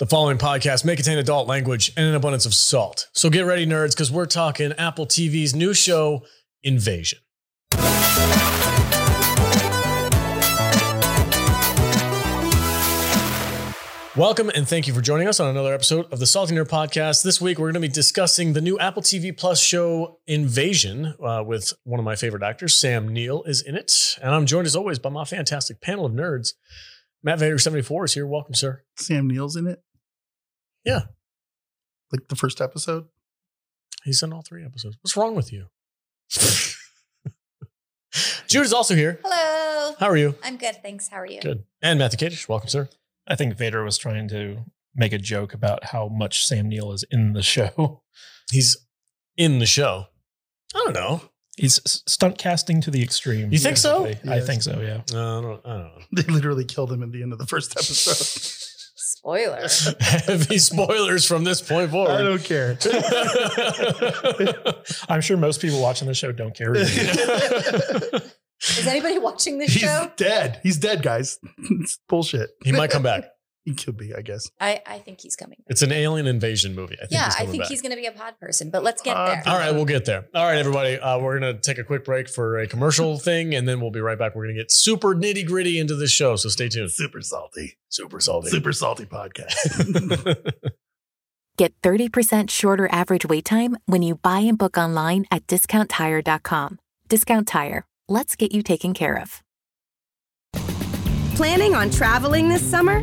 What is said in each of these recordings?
The following podcast may contain adult language and an abundance of salt. So get ready, nerds, because we're talking Apple TV's new show, Invasion. Welcome and thank you for joining us on another episode of the Salty Nerd Podcast. This week, we're going to be discussing the new Apple TV Plus show Invasion uh, with one of my favorite actors, Sam Neill, is in it. And I'm joined as always by my fantastic panel of nerds. Matt Vader 74 is here. Welcome, sir. Sam Neill's in it. Yeah. Like the first episode. He's in all three episodes. What's wrong with you? Jude is also here. Hello. How are you? I'm good, thanks. How are you? Good. And Matthew Kadish. Welcome, sir. I think Vader was trying to make a joke about how much Sam Neill is in the show. He's in the show. I don't know. He's stunt casting to the extreme. You think so? basically. I think so, yeah. No, I don't, I don't know. They literally killed him at the end of the first episode. Spoiler. Heavy spoilers from this point forward. I don't care. I'm sure most people watching the show don't care. Is anybody watching this show? He's show? dead. He's dead, guys. It's bullshit. he might come back. He could be, I guess. I, I think he's coming. It's an alien invasion movie. I think yeah, he's I think back. he's going to be a pod person, but let's get Uh, there. All right, we'll get there. All right, everybody. Uh, we're going to take a quick break for a commercial thing, and then we'll be right back. We're going to get super nitty gritty into this show, so stay tuned. Super salty. Super salty. Super salty podcast. Get 30% shorter average wait time when you buy and book online at discounttire.com. Discount Tire. Let's get you taken care of. Planning on traveling this summer?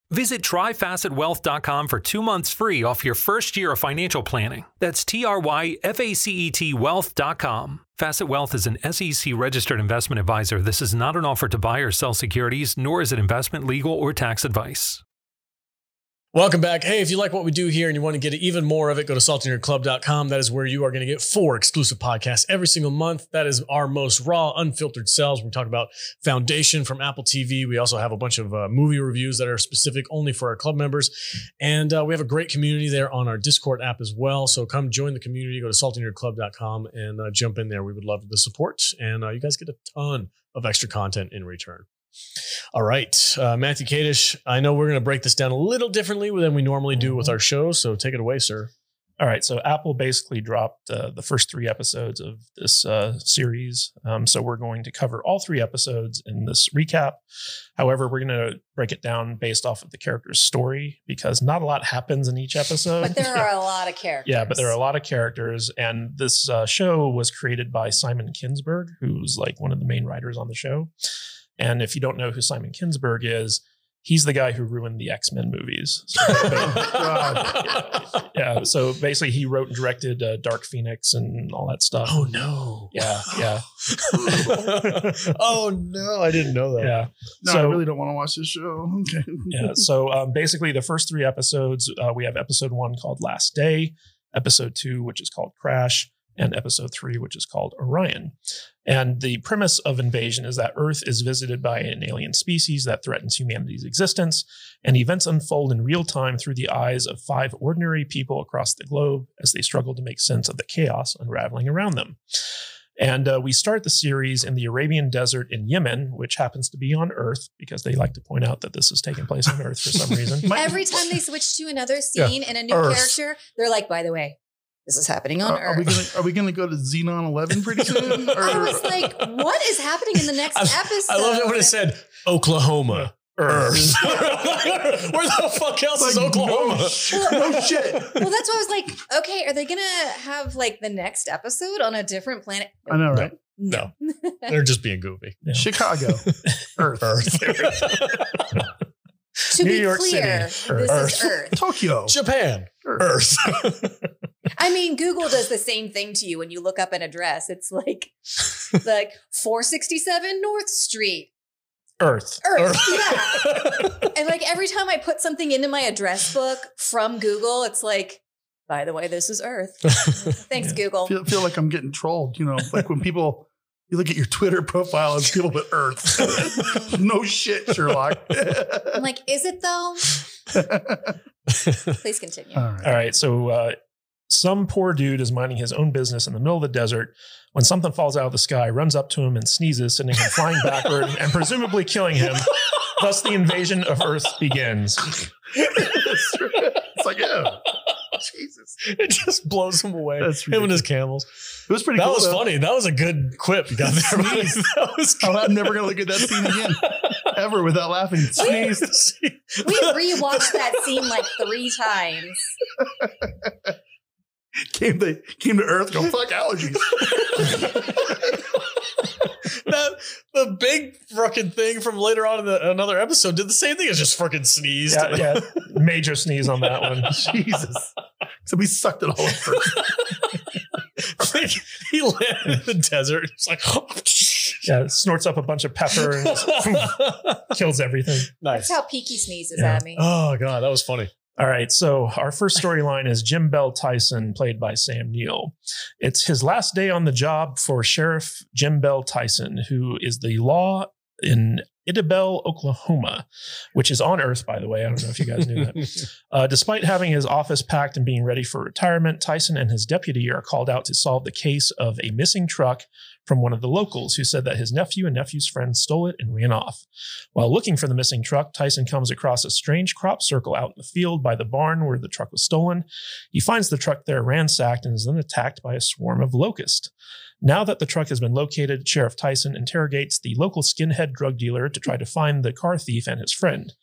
Visit tryfacetwealth.com for two months free off your first year of financial planning. That's T R Y F A C E T wealth.com. Facet Wealth is an SEC registered investment advisor. This is not an offer to buy or sell securities, nor is it investment, legal, or tax advice. Welcome back. Hey, if you like what we do here and you want to get even more of it, go to saltynerdclub.com. That is where you are going to get four exclusive podcasts every single month. That is our most raw, unfiltered selves. We talk about Foundation from Apple TV. We also have a bunch of uh, movie reviews that are specific only for our club members. And uh, we have a great community there on our Discord app as well. So come join the community. Go to saltynerdclub.com and uh, jump in there. We would love the support. And uh, you guys get a ton of extra content in return. All right, uh, Matthew Kadish. I know we're going to break this down a little differently than we normally do with our show, so take it away, sir. All right, so Apple basically dropped uh, the first three episodes of this uh, series. Um, so we're going to cover all three episodes in this recap. However, we're going to break it down based off of the character's story because not a lot happens in each episode. but there are a lot of characters. Yeah, but there are a lot of characters, and this uh, show was created by Simon Kinberg, who's like one of the main writers on the show. And if you don't know who Simon Kinberg is, he's the guy who ruined the X Men movies. Yeah, so basically, he wrote and directed uh, Dark Phoenix and all that stuff. Oh no! Yeah, yeah, oh no! I didn't know that. yeah. No, so, I really don't want to watch this show. Okay. yeah. So um, basically, the first three episodes, uh, we have episode one called Last Day, episode two, which is called Crash, and episode three, which is called Orion. And the premise of Invasion is that Earth is visited by an alien species that threatens humanity's existence, and events unfold in real time through the eyes of five ordinary people across the globe as they struggle to make sense of the chaos unraveling around them. And uh, we start the series in the Arabian desert in Yemen, which happens to be on Earth because they like to point out that this is taking place on Earth for some reason. Every time they switch to another Yeah. scene and a new Earth. character, they're like, by the way, this is happening on Are, are we Earth. gonna are we gonna go to Xenon Eleven pretty soon? Or, I was like, what is happening in the next I, episode? I love it when it said Oklahoma. Earth. Where the fuck else is Like, Oklahoma? No, sh- no shit. Well, that's why I was like, okay, are they gonna have like the next episode on a different planet? I know, right? No. They're just being goofy. Yeah. Chicago, Earth, To New be York clear, City, this Earth. is Earth. Tokyo, Japan. Earth. Earth. I mean, Google does the same thing to you when you look up an address. It's like like 467 North Street. Earth. Earth. Yeah. And like every time I put something into my address book from Google, it's like, by the way, this is Earth. Thanks, Google. feel, feel like I'm getting trolled. You know, like when people you look at your Twitter profile and people with Earth. no shit, Sherlock. I'm like, is it though? Please continue. All right. All right. So uh, some poor dude is minding his own business in the middle of the desert when something falls out of the sky, runs up to him and sneezes, sending him flying backward and presumably killing him. Thus, the invasion of Earth begins. it's like, yeah. Jesus. it just blows him away. That's him and his camels. It was pretty That cool. was though. funny. That was a good quip you got there. that was Oh, I'm never going to look at that scene again, ever, without laughing. Sneeze. We rewatched that scene like three times. Came to, came to Earth, go, fuck allergies. that the big fucking thing from later on in the, another episode did the same thing as just fucking sneezed. Yeah, yeah. Major sneeze on that one. Jesus. So we sucked it all up first. Like, he landed in the desert. It's like Yeah, snorts up a bunch of pepper and kills everything. nice. That's how Peaky sneezes Yeah. at me. Oh god, that was funny. All right, so our first storyline is Jim Bell Tyson, played by Sam Neill. It's his last day on the job for Sheriff Jim Bell Tyson, who is the law in Idabel, Oklahoma, which is on Earth, by the way. I don't know if you guys knew that. Uh, despite having his office packed and being ready for retirement, Tyson and his deputy are called out to solve the case of a missing truck from one of the locals who said that his nephew and nephew's friend stole it and ran off. While looking for the missing truck, Tyson comes across a strange crop circle out in the field by the barn where the truck was stolen. He finds the truck there ransacked and is then attacked by a swarm of locusts. Now that the truck has been located, Sheriff Tyson interrogates the local skinhead drug dealer to try to find the car thief and his friend.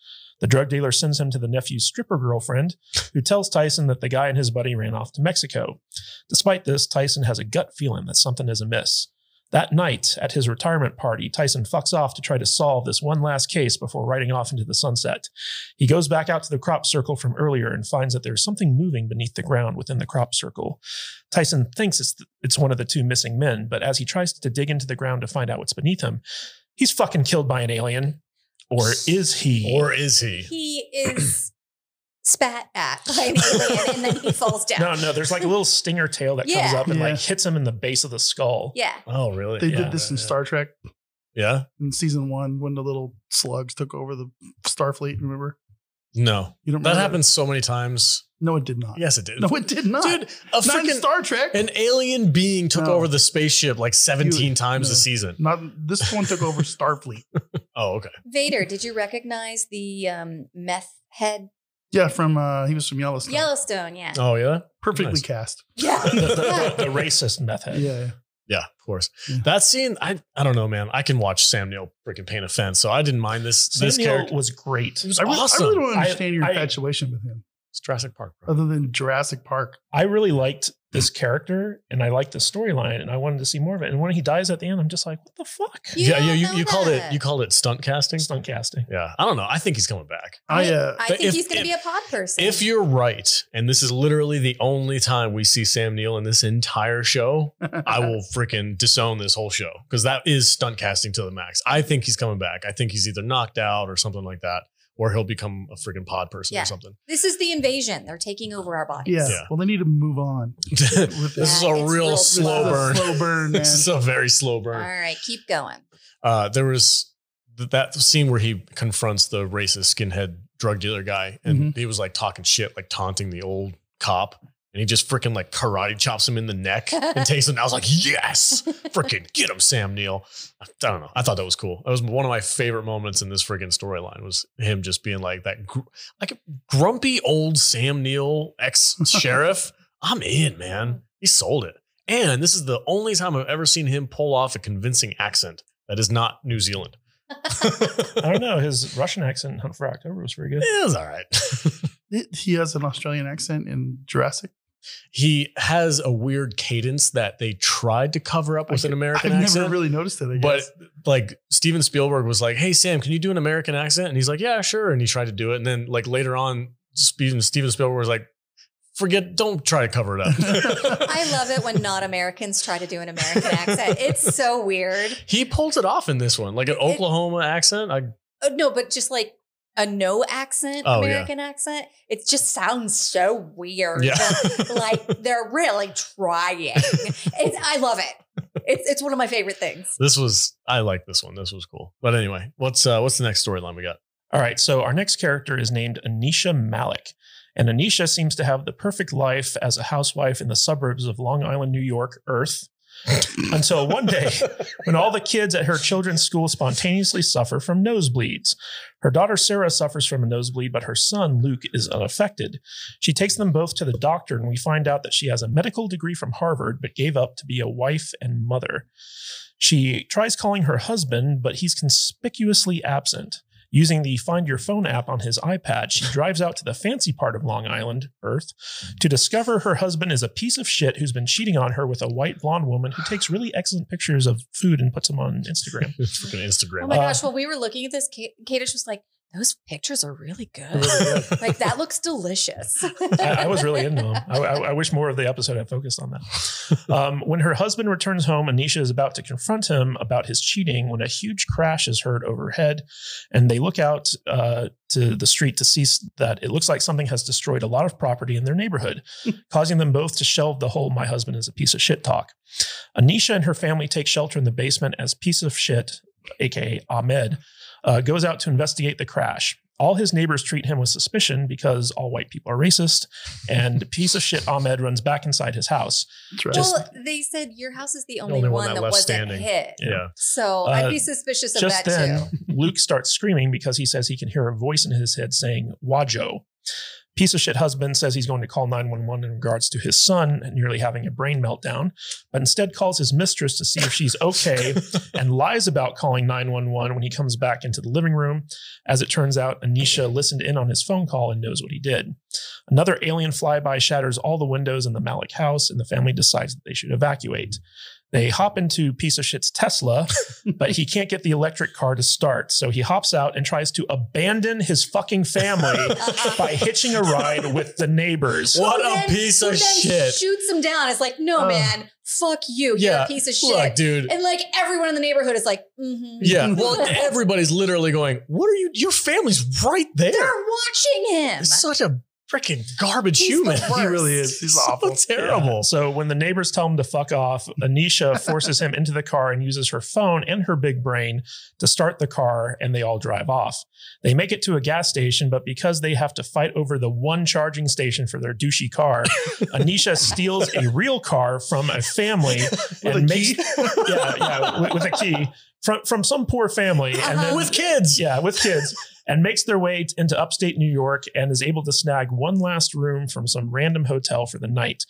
The drug dealer sends him to the nephew's stripper girlfriend, who tells Tyson that the guy and his buddy ran off to Mexico. Despite this, Tyson has a gut feeling that something is amiss. That night, at his retirement party, Tyson fucks off to try to solve this one last case before riding off into the sunset. He goes back out to the crop circle from earlier and finds that there's something moving beneath the ground within the crop circle. Tyson thinks it's, it's one of the two missing men, but as he tries to dig into the ground to find out what's beneath him, he's fucking killed by an alien. Or is he? Or is he? He is spat at by an alien and then he falls down. no, no, there's like a little stinger tail that comes up and Yeah. like hits him in the base of the skull. Yeah. Oh, really? They Yeah. did this in Star Trek Yeah. in season one when the little slugs took over the Starfleet. Remember? No. You don't That remember happens so many times. No, it did not. Yes, it did. No, it did not. Dude, a not in freaking Star Trek. an alien being took No. over the spaceship like 17 You- times no. a season. not this one took over Starfleet. Oh, okay. Vader, did you recognize the um, meth head? Yeah, from uh he was from Yellowstone. Yellowstone, yeah. Oh, yeah. Perfectly Nice. cast. Yeah. The, the- the- the racist meth head. Yeah. Yeah, of course. Yeah. That scene, I I don't know, man. I can watch Sam Neill freaking paint a fence, so I didn't mind this Sam this Neill character. was great. It was I, really, awesome. I really don't I- understand your I- infatuation with him, It's Jurassic Park, bro. other than Jurassic Park. I really liked this character and I liked the storyline and I wanted to see more of it. And when he dies at the end, I'm just like, what the fuck? You yeah, yeah. You, know you called it you called it stunt casting. Stunt casting. Yeah, I don't know. I think he's coming back. I uh I think if- he's going to be a pod person. If you're right, and this is literally the only time we see Sam Neill in this entire show, I will freaking disown this whole show because that is stunt casting to the max. I think he's coming back. I think he's either knocked out or something like that, or he'll become a freaking pod person Yeah. or something. this is the invasion. They're taking over our bodies. yeah. Yeah. Well, they need to move on. this is a real real slow slow. burn. Slow burn, man. this is a very slow burn. All right, keep going. Uh, there was th- that scene where he confronts the racist skinhead drug dealer guy, and Mhm. he was like talking shit, like taunting the old cop. And and he just freaking like karate chops him in the neck and takes him. I was like, yes, freaking get him, Sam Neill. I don't know. I thought that was cool. That was one of my favorite moments in this freaking storyline. Was him just being like that, gr- like a grumpy old Sam Neill ex sheriff. I'm in, man. He sold it. And this is the only time I've ever seen him pull off a convincing accent that is not New Zealand. I don't know. His Russian accent in Hunt for October was pretty good. It was all right. It- he has an Australian accent in Jurassic. He has a weird cadence that they tried to cover up with an American accent. I've accent. never really noticed it. But like Steven Spielberg was like, "Hey Sam, can you do an American accent?" And he's like, "Yeah, sure." And he tried to do it, and then like later on, Steven Steven Spielberg was like, "Forget, don't try to cover it up." I love it when not Americans try to do an American accent. It's so weird. he pulls it off in this one, like an Oklahoma accent. I Uh, no, but just like a no accent Oh, yeah. American accent. It just sounds so weird. Yeah. like they're really trying. It's, I love it. It's it's one of my favorite things. this was I like this one. This was cool. But anyway, what's uh what's the next storyline we got? All right. So our next character is named Anisha Malik. And Anisha seems to have the perfect life as a housewife in the suburbs of Long Island, New York, Earth. Until one day, when all the kids at her children's school spontaneously suffer from nosebleeds. Her daughter Sarah suffers from a nosebleed, but her son Luke is unaffected. She takes them both to the doctor, and we find out that she has a medical degree from Harvard, but gave up to be a wife and mother. She tries calling her husband, but he's conspicuously absent. Using the Find Your Phone app on his iPad, she drives out to the fancy part of Long Island, Earth, to discover her husband is a piece of shit who's been cheating on her with a white blonde woman who takes really excellent pictures of food and puts them on Instagram. Freaking Instagram. Oh my Uh, gosh! While we were looking at this, Kate, Kadish was like, "Those pictures are really good. Really good. like that looks delicious." I, I was really into them. I, I, I wish more of the episode had focused on that. Um, when her husband returns home, Anisha is about to confront him about his cheating when a huge crash is heard overhead, and they look out uh, to the street to see that it looks like something has destroyed a lot of property in their neighborhood, causing them both to shelve the whole "my husband is a piece of shit" talk. Anisha and her family take shelter in the basement as piece of shit, aka Ahmed, uh, goes out to investigate the crash. All his neighbors treat him with suspicion because all white people are racist, and piece of shit Ahmed runs back inside his house. That's right. well, they said your house is the only, only one, one that that, wasn't standing. hit. yeah. So Uh, I'd be suspicious of Just that then, too. Luke starts screaming because he says he can hear a voice in his head saying, Wajo. Piece of shit husband says he's going to call 911 in regards to his son nearly having a brain meltdown, but instead calls his mistress to see if she's okay and lies about calling 911 when he comes back into the living room. As it turns out, Anisha listened in on his phone call and knows what he did. Another alien flyby shatters all the windows in the Malik house, and the family decides that they should evacuate. They hop into piece of shit's Tesla, but he can't get the electric car to start. So he hops out and tries to abandon his fucking family by hitching a ride with the neighbors. What Who a then- piece of then shit. Shoots him down. It's like, no, Uh, man, fuck you. You're Yeah. a piece of shit. Look, dude. And like everyone in the neighborhood is like, mm-hmm. Yeah. Well, everybody's literally going, What are you? Your family's right there. they're watching him. It's such a freaking garbage He's human. he really is. He's so awful. terrible. Yeah. So when the neighbors tell him to fuck off, Anisha forces him into the car and uses her phone and her big brain to start the car, and they all drive off. They make it to a gas station, but because they have to fight over the one charging station for their douchey car, Anisha steals a real car from a family With and a makes key? yeah yeah with, with a key from from some poor family, and then With kids. yeah, with kids, and makes their way into upstate New York and is able to snag one last room from some random hotel for the night.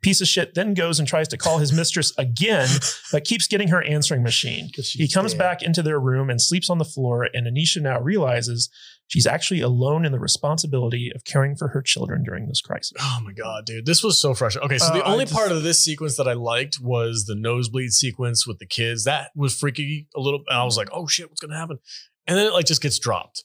Piece of shit then goes and tries to call his mistress again, but keeps getting her answering machine. He comes dead. back into their room and sleeps on the floor, and Anisha now realizes she's actually alone in the responsibility of caring for her children during this crisis. Oh my god, dude, this was so frustrating. Okay, so Uh, the only just- part of this sequence that I liked was the nosebleed sequence with the kids. That was freaky a little. And I was like, oh shit, what's gonna happen? And then it like just gets dropped.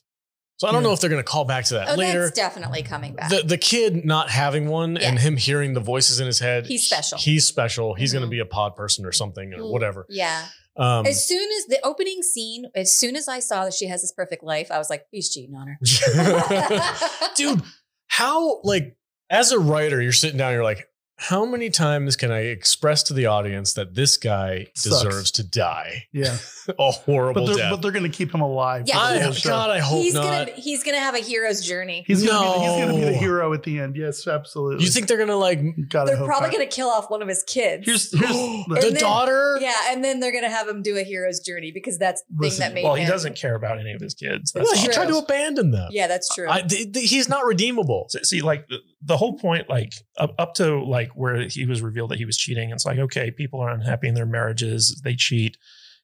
So I don't Yeah. know if they're gonna call back to that oh, later. that's definitely coming back. The the kid not having one and him hearing the voices in his head. He's special. He's special. He's gonna Mhm. be a pod person or something or whatever. yeah. Um, As soon as the opening scene, as soon as I saw that she has this perfect life, I was like, he's cheating on her. dude, how like as a writer, you're sitting down, you're like, how many times can I express to the audience that this guy Sucks. deserves to die Yeah, a horrible but they're, death? but they're going to keep him alive. Yeah, for the I, whole show. God, I hope he's not. gonna he's gonna have a hero's journey. He's going to be, he's gonna be the hero at the end. Yes, absolutely. you think they're gonna like God, I They're probably gonna kill off one of his kids. Here's, here's the then- daughter? yeah, and then they're gonna have him do a hero's journey because that's the thing that made Well, him. he doesn't care about any of his kids. Yeah, That's he tried to abandon them. Yeah, that's true. I, th- th- he's not redeemable. See, like the, the whole point, like up, up to like where he was revealed that he was cheating. It's like, okay, people are unhappy in their marriages. They cheat.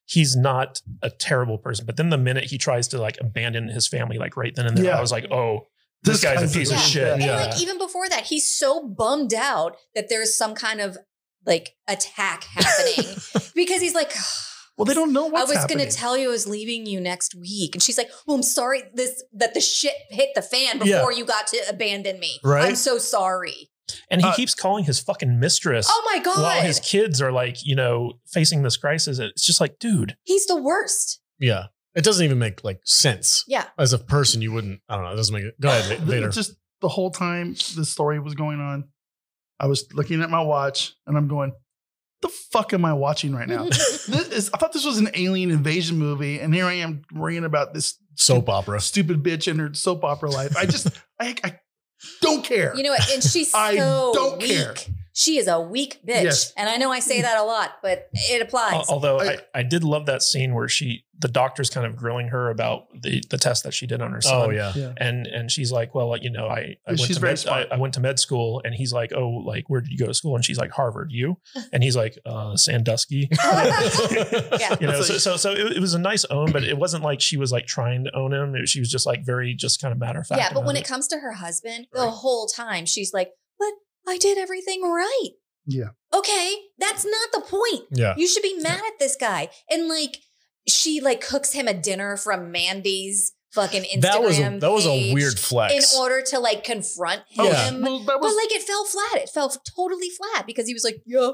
He's not a terrible person. But then the minute he tries to like abandon his family, like right then and there, Yeah. I was like, oh, this, This guy's, guy's a piece of of shit. shit. and Yeah. like even before that, he's so bummed out that there's some kind of like attack happening because he's like, well, they don't know what's I was going to tell you I was leaving you next week, and she's like, "Well, I'm sorry this that the shit hit the fan Yeah. before you got to abandon me. Right. I'm so sorry. and he Uh, keeps calling his fucking mistress Oh my god, while his kids are like, you know, facing this crisis. It's just like, dude, he's the worst. Yeah. It doesn't even make like sense. Yeah, As a person, you wouldn't. I don't know. It doesn't make it. Go ahead, Vader. Just the whole time this story was going on, I was looking at my watch and I'm going, the fuck am I watching right now? this is, I thought this was an alien invasion movie, and here I am worrying about this Soap opera. stupid bitch and her soap opera life. I just, I, I don't care. you know what? And she's I so don't weak. care. She is a weak bitch, Yes. and I know I say that a lot, but it applies. Although I, I- I, did love that scene where she, the doctor's kind of grilling her about the the test that she did on her son. Oh, yeah. yeah. And and she's like, well, you know, I, I went She's to very med, I, smart. I went to med school, and he's like, oh, like where did you go to school? And she's like, Harvard. You? And he's like, uh, Sandusky. yeah, you know, So- so so, so it, it was a nice own, but it wasn't like she was like trying to own him. It- she was just like very, just kind of matter of fact. yeah. But when about it comes to her husband, the whole time she's like, "But I did everything right." Yeah. Okay, that's not the point. Yeah. You should be mad at this guy. And like she like cooks him a dinner from Mandy's fucking Instagram. That was a, that was a weird flex. in order to like confront oh, Yeah. him. Well, that But like it fell flat. It fell totally flat because he was like, "Yeah,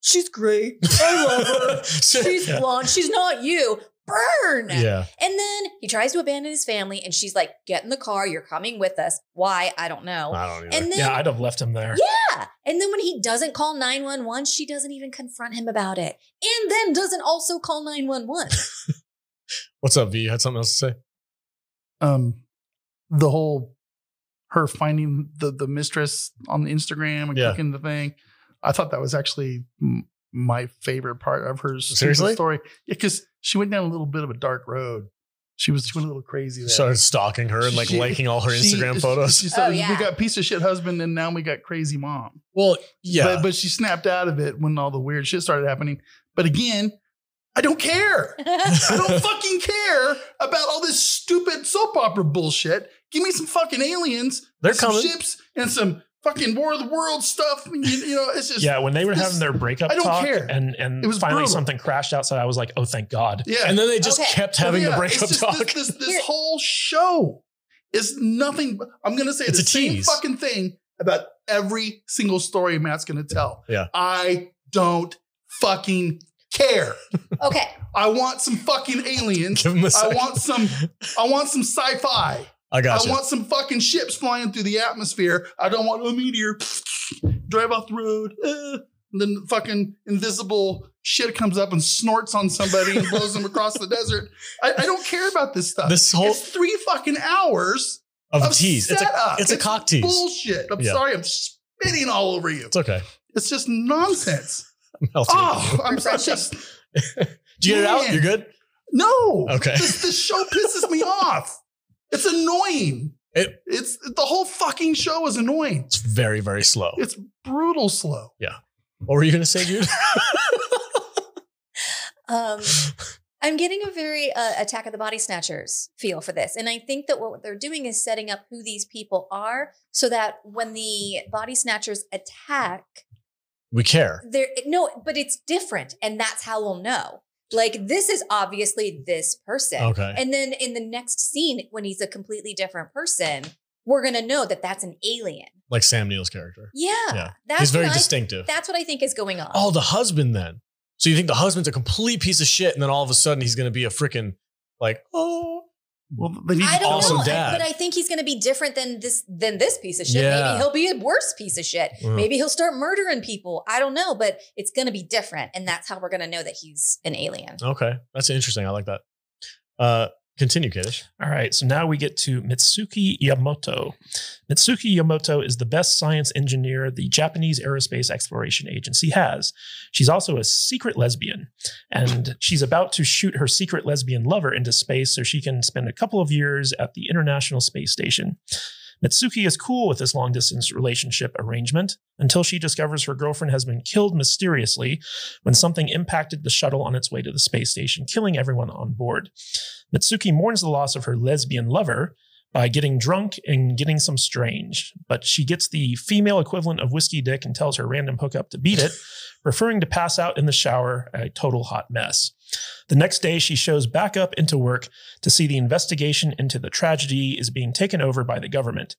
she's great. I love her. She's blonde. She's not you. Burn." yeah. And then he tries to abandon his family, and she's like, "Get in the car. You're coming with us." Why? I don't know. I don't either. and then yeah, I'd have left him there. yeah. And then when he doesn't call 911, she doesn't even confront him about it. And then doesn't also call 911. What's up, V? You had something else to say? um the whole her finding the the mistress on the Instagram and Yeah. cooking the thing. I thought that was actually m- my favorite part of her Seriously? story. Yeah, because she went down a little bit of a dark road. She was she went a little crazy. There. Started stalking her and like She- liking all her She- Instagram photos. She said, Oh, yeah. "We got piece of shit husband, and now we got crazy mom." well, yeah. But, but she snapped out of it when all the weird shit started happening. But again, I don't care. I don't fucking care about all this stupid soap opera bullshit. Give me some fucking aliens, They're some coming. ships, and some fucking War of the World stuff. You, you know, it's just Yeah, when they were this- having their breakup I don't talk, care. and and It was finally brutal. something crashed outside, I was like, oh, thank God. yeah. and then they just Okay. kept having Yeah, the it's breakup just talk. This, this, this whole show is nothing. I'm going to say It's the a same tease. fucking thing about every single story Matt's going to tell. Yeah. I don't fucking care. okay. I want some fucking aliens. Give him a I want some. I want some sci-fi. I got I want some fucking ships flying through the atmosphere. I don't want a meteor drive off the road. uh, and then fucking invisible shit comes up and snorts on somebody and blows them across the desert. I, I don't care about this stuff. This whole- it's three fucking hours of of tease. It's a it's a cock tease. Bullshit. I'm Yeah. sorry. I'm spitting all over you. It's okay. It's just nonsense. I'm. Oh, I'm, I'm just Did you get it out? You're good. no. Okay. This, this show pisses me off. It's annoying. It, It's the whole fucking show is annoying. it's very very slow. It's brutal slow. Yeah. What were you gonna say, Jude? Um, I'm getting a very uh, Attack of the Body Snatchers feel for this. And I think that what they're doing is setting up who these people are so that when the Body Snatchers attack, we care. there no, but it's different. And that's how we'll know. Like this is obviously this person. Okay. And then in the next scene, when he's a completely different person, we're gonna know that that's an alien. Like Sam Neill's character. Yeah. Yeah. That's He's very I- distinctive. that's what I think is going on. Oh, the husband then. So you think the husband's a complete piece of shit, and then all of a sudden he's gonna be a freaking like, oh, Well, they need I don't Awesome know, dad. but I think he's going to be different than this than this piece of shit. Yeah. Maybe he'll be a worse piece of shit. Mm. Maybe he'll start murdering people. I don't know, but it's going to be different, and that's how we're going to know that he's an alien. Okay, that's interesting. I like that. Uh, continue, Kadish. All right, so now we get to Mitsuki Yamato. Mitsuki Yamato is the best science engineer the Japanese Aerospace Exploration Agency has. She's also a secret lesbian, and she's about to shoot her secret lesbian lover into space so she can spend a couple of years at the International Space Station. Mitsuki is cool with this long distance relationship arrangement until she discovers her girlfriend has been killed mysteriously when something impacted the shuttle on its way to the space station, killing everyone on board. Mitsuki mourns the loss of her lesbian lover by getting drunk and getting some strange, but she gets the female equivalent of whiskey dick and tells her random hookup to beat it, preferring to pass out in the shower, a total hot mess. The next day, she shows back up into work to see the investigation into the tragedy is being taken over by the government.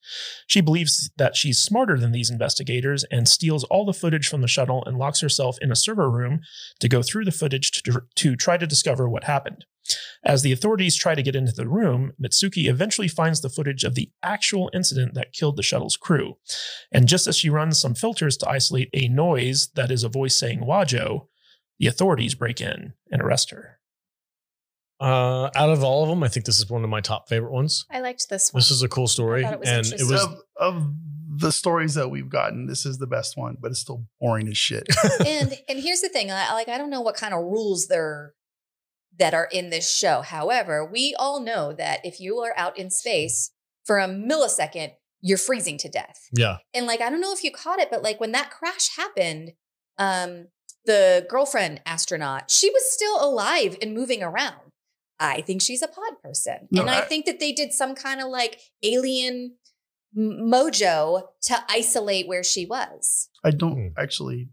She believes that she's smarter than these investigators and steals all the footage from the shuttle and locks herself in a server room to go through the footage to, to try to discover what happened. As the authorities try to get into the room, Mitsuki eventually finds the footage of the actual incident that killed the shuttle's crew. And just as she runs some filters to isolate a noise that is a voice saying Wajo, the authorities break in and arrest her. Uh, out of all of them, I think this is one of my top favorite ones. I liked this one. This is a cool story, I it was and it was of, of the stories that we've gotten, this is the best one, but it's still boring as shit. and and here's the thing I, like i don't know what kind of rules there that are in this show however we all know that if you are out in space for a millisecond you're freezing to death yeah. and like i don't know if you caught it but like when that crash happened um the girlfriend astronaut she was still alive and moving around i think she's a pod person No, and I, I- think that they did some kind of like alien m- mojo to isolate where she was I don't Hmm. actually,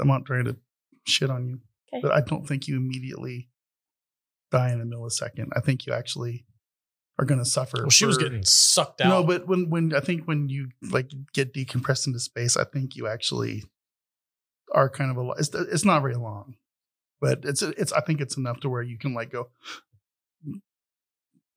I'm not trying to shit on you, Okay. but I don't think you immediately die in a millisecond. I think you actually are going to suffer. Well, she was getting sucked out. No, but when when I think when you like get decompressed into space, I think you actually are kind of a. lo- It's it's not very long, but it's it's. I think it's enough to where you can like go.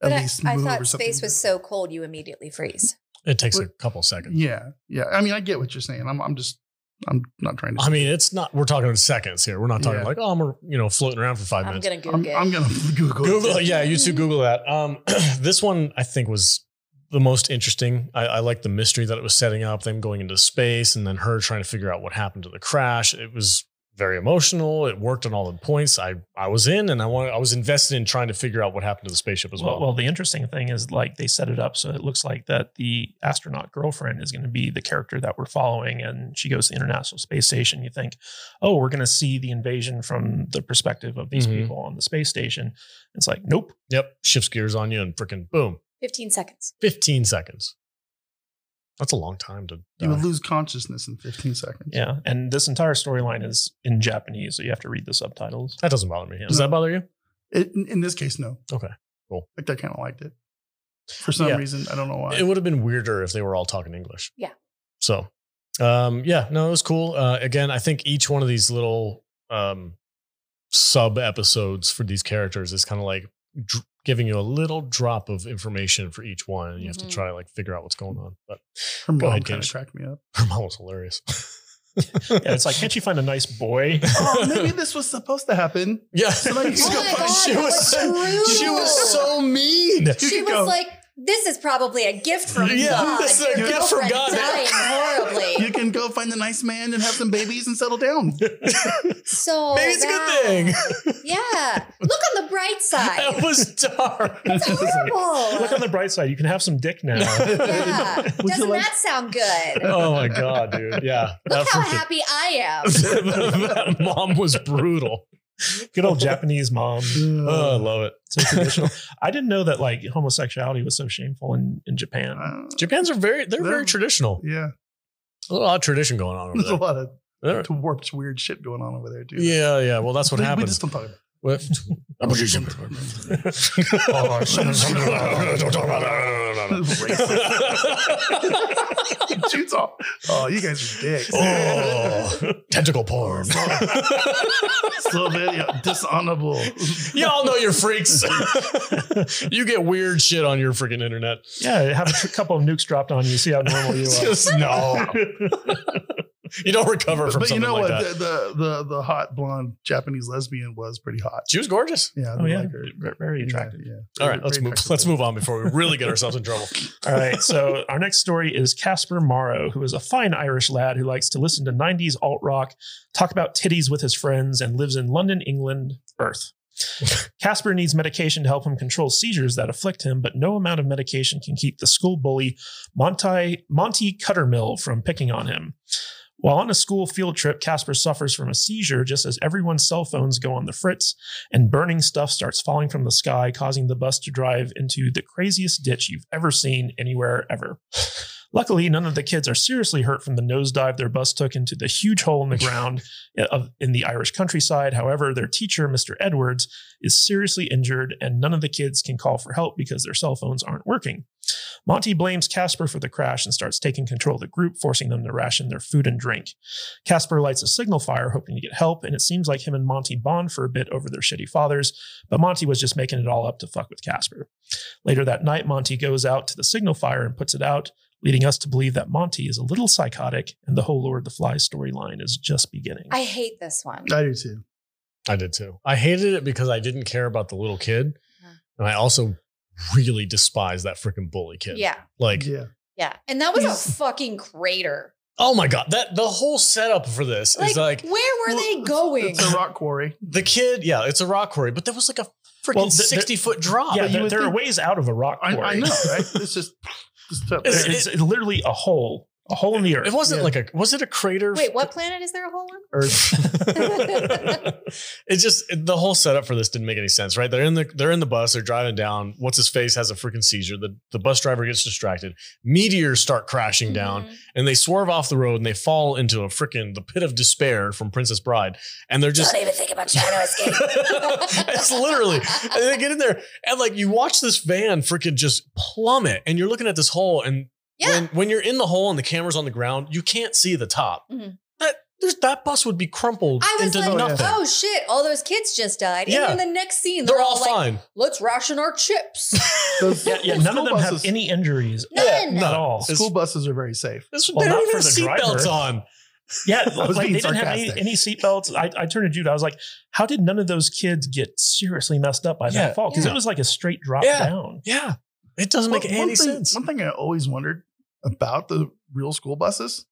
At But least I, move thought or something. space was so cold you immediately freeze. it takes a couple seconds. Yeah, yeah. I mean, I get what you're saying. I'm I'm just I'm not trying to. I mean, it's not. We're talking seconds here. We're not talking Yeah. like, oh, I'm you know floating around for 5 I'm minutes. gonna Google I'm, it. I'm gonna Google. it. Google, yeah, you should Google that. Um, this one I think was the most interesting. I, I like the mystery that it was setting up, them going into space, and then her trying to figure out what happened to the crash. It was very emotional. It worked on all the points. I I was in, and I wanted, I was invested in trying to figure out what happened to the spaceship as well. Well, well, the interesting thing is like they set it up so it looks like that the astronaut girlfriend is going to be the character that we're following, and she goes to the International Space Station. You think, oh, we're going to see the invasion from the perspective of these Mhm. people on the space station. It's like, nope. yep, shifts gears on you, and freaking boom, 15 seconds. fifteen seconds. That's a long time to. You would lose consciousness in 15 seconds. Yeah, and this entire storyline is in Japanese, so you have to read the subtitles. That doesn't bother me. Does No. that bother you? It, in, in this case, no. Okay, cool. Like I kind of liked it. For some Yeah. reason, I don't know why. It would have been weirder if they were all talking English. Yeah. So, um, yeah, no, it was cool. Uh, again, I think each one of these little um, sub episodes for these characters is kind of like dr- giving you a little drop of information for each one, and you have to Mhm. try like figure out what's going on. But Her Go mom ahead, kind of Kate. cracked me up. her mom was hilarious. Yeah, it's like, can't you find a nice boy? oh, maybe this was supposed to happen. yeah, So now you Oh go my God, she was was so, she was so mean. She was go- like, this is probably a gift from Yeah, God. this is a Your gift from God. Dying horribly. You can go find a nice man and have some babies and settle down. So Maybe it's a good thing. Yeah. Look on the bright that side. was dark. It's horrible. Look on the bright side. You can have some dick now. yeah. Doesn't like- that sound good? oh my god, dude. Yeah. Look how happy I am. that mom was brutal. Good old Japanese mom. Oh, I love it. So traditional. I didn't know that like homosexuality was so shameful in, in Japan. Uh, Japan's are very they're They're- very traditional. yeah, A lot of tradition going on over there's a lot of warped, weird shit going on over there too. yeah, yeah. Well, that's what We- We just don't talk about. What? I'm. Oh, something- something Don't talk about that. Shoots off. Oh, you guys are dicks. Oh, tentacle porn. so video uh, dishonorable. Y'all know you're freaks. you get weird shit on your freaking internet. yeah, have a couple of nukes dropped on you. See how normal you are. Just no. You don't recover But, from but you know like what? that. The, the the the hot blonde Japanese lesbian was pretty hot. She was gorgeous. Yeah, I Oh yeah, like her. Very attractive. Yeah. All Very- right, let's very move. attractive Let's move on before we really get ourselves in trouble. All right. So our next story is Casper Morrow, who is a fine Irish lad who likes to listen to 90s alt rock, talk about titties with his friends, and lives in London, England, Earth. Casper needs medication to help him control seizures that afflict him, but no amount of medication can keep the school bully Monty, Monty Cuttermill from picking on him. While on a school field trip, Casper suffers from a seizure just as everyone's cell phones go on the fritz and burning stuff starts falling from the sky, causing the bus to drive into the craziest ditch you've ever seen anywhere ever. Luckily, none of the kids are seriously hurt from the nosedive their bus took into the huge hole in the ground of, in the Irish countryside. However, their teacher, Mr. Edwards, is seriously injured, and none of the kids can call for help because their cell phones aren't working. Monty blames Casper for the crash and starts taking control of the group, forcing them to ration their food and drink. Casper lights a signal fire, hoping to get help, and it seems like him and Monty bond for a bit over their shitty fathers, but Monty was just making it all up to fuck with Casper. Later that night, Monty goes out to the signal fire and puts it out, leading us to believe that Monty is a little psychotic and the whole Lord of the Flies storyline is just beginning. I hate this one. I do too. I did too. I hated it because I didn't care about the little kid, Huh. and I also really despise that freaking bully kid. Yeah. Like, Yeah. Yeah. And that was a fucking crater. oh my god, that the whole setup for this Like, is like where were Well, they going? It's a rock quarry. the kid. Yeah, it's a rock quarry, but there was like a freaking Well, th- there- sixty foot drop. yeah, but you there, would there are ways out of a rock quarry. I know, right? It's just, just up It's- It's, it's literally a hole, a hole in the earth. It wasn't Yeah. like a. Was it a crater? Wait, what planet is there a hole on? Earth. it's just it- the whole setup for this didn't make any sense, right? They're in the they're in the bus, they're driving down. What's his face has a freaking seizure. The the bus driver gets distracted. Meteors start crashing down, Mhm. and they swerve off the road and they fall into a freaking the pit of despair from Princess Bride, and they're just. Don't even think about trying to escape. it's literally, and they get in there, and like you watch this van freaking just plummet, and you're looking at this hole, and Yeah. when when you're in the hole and the camera's on the ground, you can't see the top. Mhm. That there's, that bus would be crumpled I was into like, nothing. oh shit, all those kids just died. Yeah. And then the next scene, They're they're, all like, fine. let's ration our chips. Those- yeah, yeah, none of school them have any injuries None. at all. School buses are very safe. This, Well, they not don't even for have the seatbelts on. Yeah, like they didn't have any, any seatbelts. I, I turned to Jude. I was like, how did none of those kids get seriously messed up by Yeah. that fall? Because Yeah. it was like a straight drop Yeah. down. Yeah, it doesn't make any thing, sense. One thing I always wondered about the real school buses,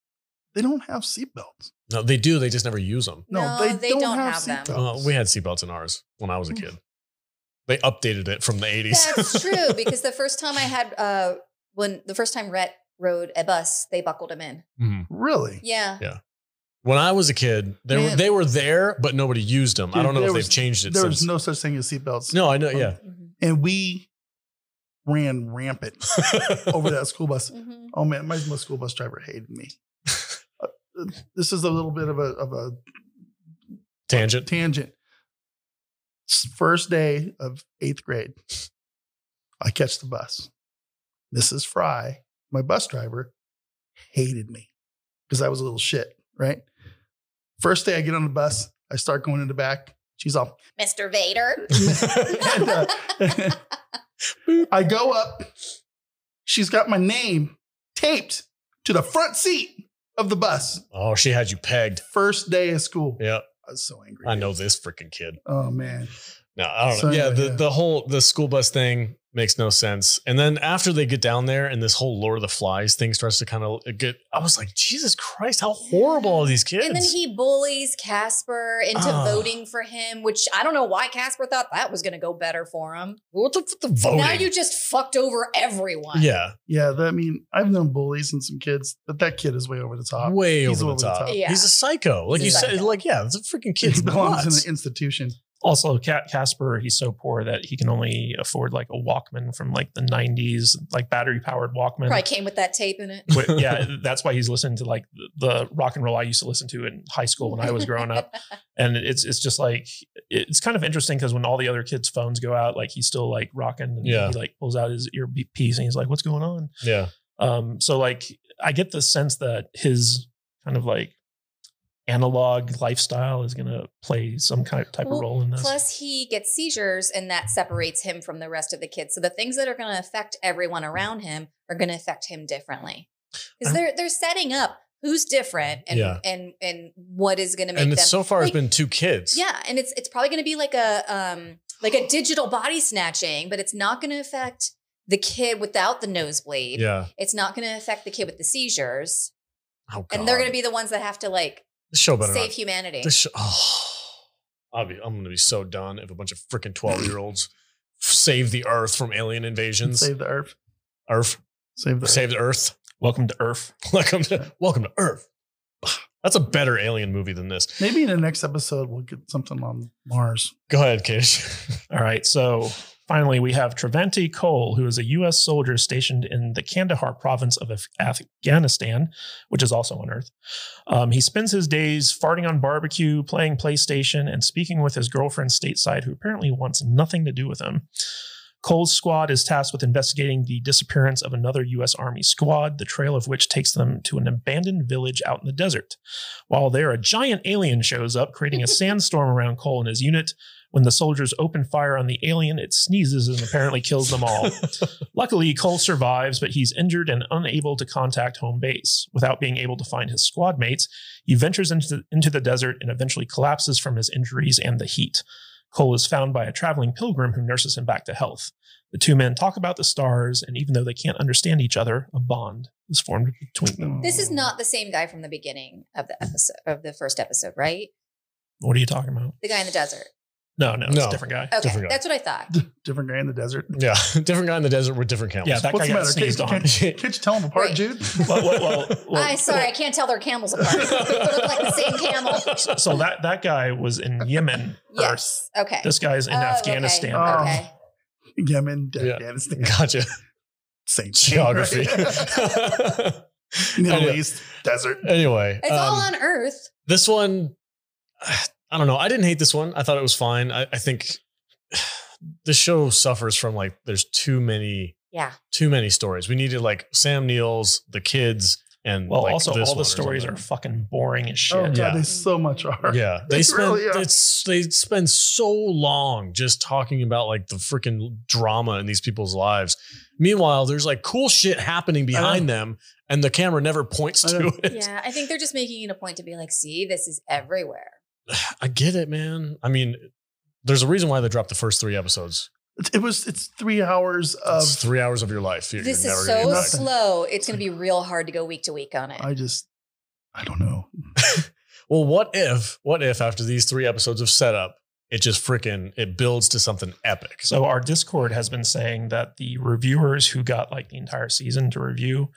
they don't have seatbelts. No, they do. They just never use them. No, No, they, they don't, don't have, have them. seatbelts. Uh, we had seatbelts in ours when I was a kid. They updated it from the 80s. That's true because the first time I had, uh, when the first time Rhett rode a bus, they buckled him in. Mhm. Really? Yeah. Yeah. When I was a kid, they were they were there, but nobody used them. I don't know if there they've changed it There since. was no such thing as seatbelts. no, I know. Yeah. Mhm. And we ran rampant over that school bus. Mhm. Oh man, my, my school bus driver hated me. Uh, this is a little bit of a of a Tangent. tangent. First day of eighth grade, I catch the bus. Mrs. Fry, my bus driver, hated me because I was a little shit, right? First day I get on the bus, I start going in the back. She's all, Mr. Vader. and, uh, I go up. She's got my name taped to the front seat of the bus. Oh, she had you pegged. First day of school. Yeah, I was so angry. I dude. know this freaking kid. Oh man. No, I don't So know. Yeah, anyway, the, yeah. the whole the school bus thing makes no sense. And then after they get down there and this whole Lord of the Flies thing starts to kind of get, I was like, Jesus Christ, how horrible are these kids? And then he bullies Casper into Ah. voting for him, which I don't know why Casper thought that was going to go better for him. what the, what the voting? Now you just fucked over everyone. yeah, Yeah, that, I mean, I've known bullies and some kids, but that kid is way over the top. way He's over the top. Yeah. He's a psycho. Like He's you said, psycho. like yeah, it's a freaking kid. He belongs nuts. in an institution. Also, Cat Casper, he's so poor that he can only afford like a Walkman from like the 90s, like battery powered Walkman. Probably came with that tape in it. Wh- yeah, that's why he's listening to like the, the rock and roll I used to listen to in high school when I was growing up. And it's it's just like it's kind of interesting because when all the other kids' phones go out, like he's still like rocking and Yeah. he like pulls out his earpiece and he's like, "What's going on?" Yeah. Um, so like I get the sense that his kind of like analog lifestyle is going to play some kind of type Well, of role in this. Plus, he gets seizures, and that separates him from the rest of the kids. So the things that are going to affect everyone around him are going to affect him differently because they're they're setting up who's different and Yeah. and and what is going to make And them. so far like, it's been two kids. yeah, and it's it's probably going to be like a um like a digital body snatching, but it's not going to affect the kid without the nosebleed. Yeah. It's not going to affect the kid with the seizures, Oh, God. and they're going to be the ones that have to like This show better save not. humanity. This show, oh, I'll be, I'm going to be so done if a bunch of freaking 12 year olds save the earth from alien invasions. Save the earth. Earth. Save the Save the earth. Welcome to Earth. Welcome to, welcome to Earth. That's a better alien movie than this. Maybe in the next episode we'll get something on Mars. Go ahead, Kish. All right. So finally, we have Trevante Cole, who is a U.S. soldier stationed in the Kandahar province of Af- Afghanistan, which is also on Earth. Um, he spends his days farting on barbecue, playing PlayStation, and speaking with his girlfriend stateside, who apparently wants nothing to do with him. Cole's squad is tasked with investigating the disappearance of another U.S. Army squad, the trail of which takes them to an abandoned village out in the desert. While there, a giant alien shows up, creating a sandstorm around Cole and his unit. When the soldiers open fire on the alien, it sneezes and apparently kills them all. Luckily, Cole survives, but he's injured and unable to contact home base. Without being able to find his squad mates, he ventures into the, into the desert and eventually collapses from his injuries and the heat. Cole is found by a traveling pilgrim who nurses him back to health. The two men talk about the stars, and even though they can't understand each other, a bond is formed between them. This is not the same guy from the beginning of the episode of the first episode, right? What are you talking about? The guy in the desert. No, no, it's No. a different guy. Okay, Different guy. that's what I thought. Different guy in the desert. yeah. Different guy in the desert with different camels. Yeah, that What's guy the got matter? sneezed Can't, on. can't, can't you tell them apart, Right. Jude? Well, well, well, well, I sorry, I can't tell their camels apart. they look like the same camel. so that that guy was in Yemen first. Yes. Okay. This guy's in Oh, okay. Afghanistan. Oh. Okay. Yemen, Yeah. Afghanistan. gotcha. Same Geography. right? Middle Anyway. East, desert. anyway, It's all um, on Earth. this one, I don't know. I didn't hate this one. I thought it was fine. I, I think this show suffers from like there's too many Yeah. too many stories. We needed like Sam Neill's, the kids, and Well, like, also this all the stories are fucking boring as oh, shit. Oh god, Yeah. they so much are. Yeah, they They spend really it's they spend so long just talking about like the freaking drama in these people's lives. Meanwhile, there's like cool shit happening behind them, and the camera never points to it. Yeah. I think they're just making it a point to be like, see, this is everywhere. I get it, man. I mean, there's a reason why they dropped the first three episodes. It, it was. It's three hours of. It's three hours of your life. You're This never is gonna so get back. nothing. slow. It's going to be real hard to go week to week on it. I just. I don't know. Well, what if, what if after these three episodes of setup, it just freaking it builds to something epic? So our Discord has been saying that the reviewers who got like the entire season to review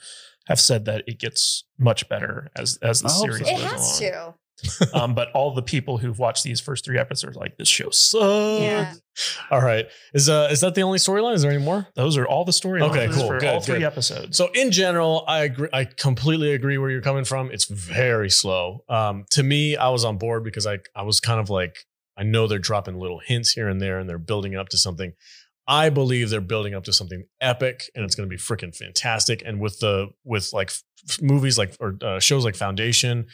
have said that it gets much better as as the I hope so. series it goes has along. to. Um, but all the people who've watched these first three episodes are like this show sucks. Yeah. All right, is uh is that the only storyline? Is there any more? Those are all the storylines Okay, cool. for Good, all three good. episodes. So in general, I agree. I completely agree where you're coming from. It's very slow. Um, to me, I was on board because I I was kind of like I know they're dropping little hints here and there, and they're building up to something. I believe they're building up to something epic, and it's going to be freaking fantastic. And with the with like f- movies like or uh, shows like Foundation.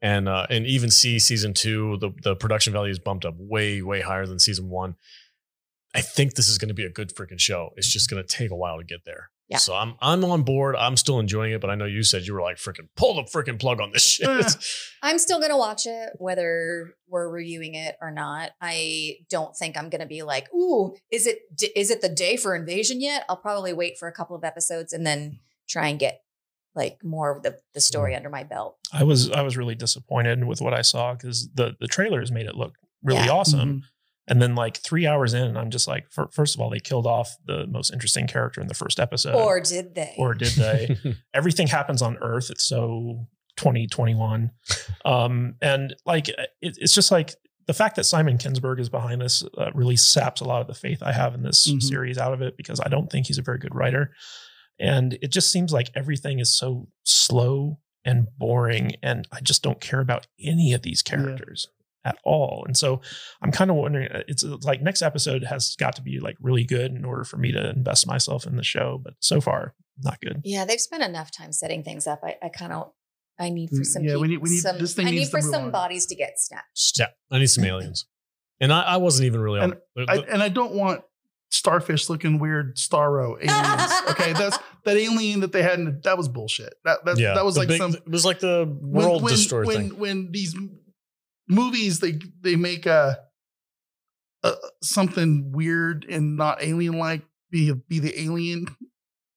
And uh, and even see season two, the the production value is bumped up way way higher than season one. I think this is going to be a good freaking show. It's just going to take a while to get there. Yeah. So I'm I'm on board. I'm still enjoying it, but I know you said you were like freaking pull the freaking plug on this shit. I'm still going to watch it, whether we're reviewing it or not. I don't think I'm going to be like, ooh, is it is it the day for invasion yet? I'll probably wait for a couple of episodes and then try and get like more of the, the story under my belt. I was I was really disappointed with what I saw because the the trailers made it look really Yeah. awesome. And then like three hours in, I'm just like, fir- first of all, they killed off the most interesting character in the first episode. or did they? or did they? Everything happens on Earth. It's so 2021. Um, and like it, it's just like the fact that Simon Kinberg is behind this uh, really saps a lot of the faith I have in this Mhm. series out of it because I don't think he's a very good writer. And it just seems like everything is so slow and boring. And I just don't care about any of these characters at all. And so I'm kind of wondering, uh, it's it's like next episode has got to be like really good in order for me to invest myself in the show. But so far, not good. Yeah, they've spent enough time setting things up. I, I kind of I need for Mm, some yeah, we need- we need- some, this thing I need needs to for move some on. bodies to get snatched. Yeah, I need some aliens. And I, I wasn't even really on. I, and I don't want starfish looking weird starro aliens. Okay, that's that alien that they had. In, that was bullshit. That that, yeah, that was like big- some It was like the world when, destroyer when, thing. When these movies they they make a, a something weird and not alien like be be the alien,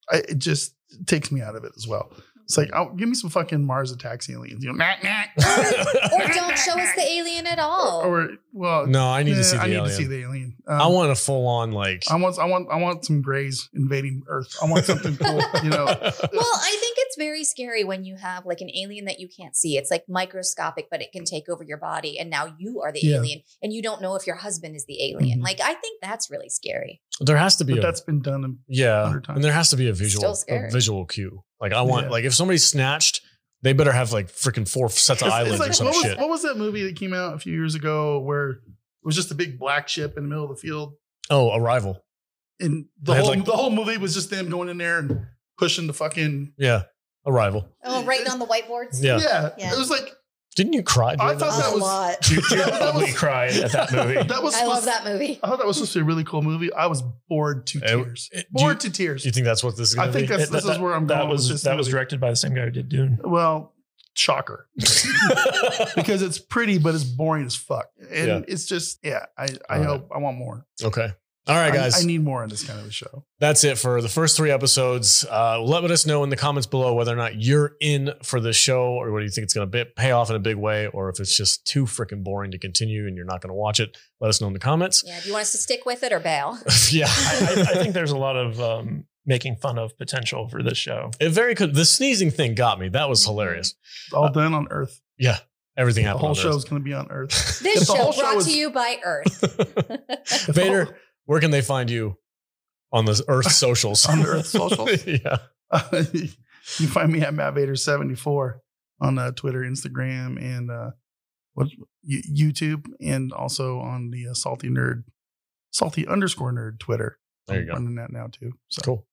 I, it just takes me out of it as well. It's like, oh, give me some fucking Mars attacks aliens. You know, nah, nah. Or don't show us the alien at all. Or, or well, no, I need yeah, to see the I need alien. to see the alien. Um, I want a full on like. I want, I want, I want some grays invading Earth. I want something cool, you know. well, I think it's very scary when you have like an alien that you can't see. It's like microscopic, but it can take over your body. And now you are the Yeah. alien and you don't know if your husband is the alien. Mhm. Like, I think that's really scary. there has to be But a that's been done. In, yeah, times. and there has to be a visual a visual cue. Like I want Yeah. like if somebody's snatched, they better have like freaking four sets of It's- eyelids like, or some what was, shit. What was that movie that came out a few years ago where it was just a big black ship in the middle of the field, oh, Arrival. and the whole like- the whole movie was just them going in there and pushing the fucking Yeah, Arrival. Oh, writing on the whiteboards? Yeah. yeah. Yeah. It was like Didn't you cry? I thought that a was lot. Dude, dude That cried at that movie. that was. I love that movie. I thought that was supposed to be a really cool movie. I was bored to It- tears. it- do bored you- to tears. Do you think that's what this is I to be? think that's It- this that- is where I'm that going. with was this that was directed by the same guy who did Dune. Well, shocker. because it's pretty, but it's boring as fuck. And Yeah. it's just, yeah, I, I All hope I want more. okay. All right, guys. I, need more on this kind of a show. That's it for the first three episodes. Uh, let us know in the comments below whether or not you're in for this show or whether you think it's going to pay off in a big way or if it's just too freaking boring to continue and you're not going to watch it. Let us know in the comments. Yeah. Do you want us to stick with it or bail? yeah. I, I, I think there's a lot of um, making fun of potential for this show. It very could. The sneezing thing got me. That was hilarious. It's all done on Earth. Yeah. Everything The happened. whole show is going to be on Earth. This show whole show brought is- to you by Earth. Earth. Vader, where can they find you on the Earth socials? On the Earth socials? yeah. you can find me at Matt Vader 74 on uh, Twitter, Instagram, and uh, what YouTube, and also on the uh, Salty Nerd, Salty underscore Nerd Twitter. There you I'm go. Running that now too. So Cool.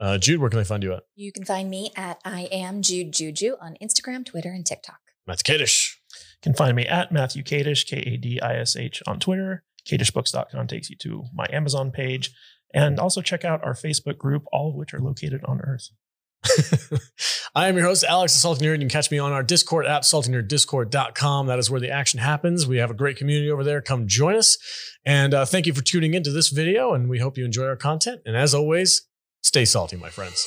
Uh, Jude, where can they find you at? you can find me at I am Jude Juju on Instagram, Twitter, and TikTok. Matt Kadish. can find me at Matthew Kadish, K A D I S H, on Twitter. KadishBooks.com takes you to my Amazon page. And also check out our Facebook group, all of which are located on Earth. I am your host, Alex, Nerd. You can catch me on our Discord app, saltynerd.discord.com. That is where the action happens. We have a great community over there. Come join us. And uh, thank you for tuning into this video. And we hope you enjoy our content. And as always, stay salty, my friends.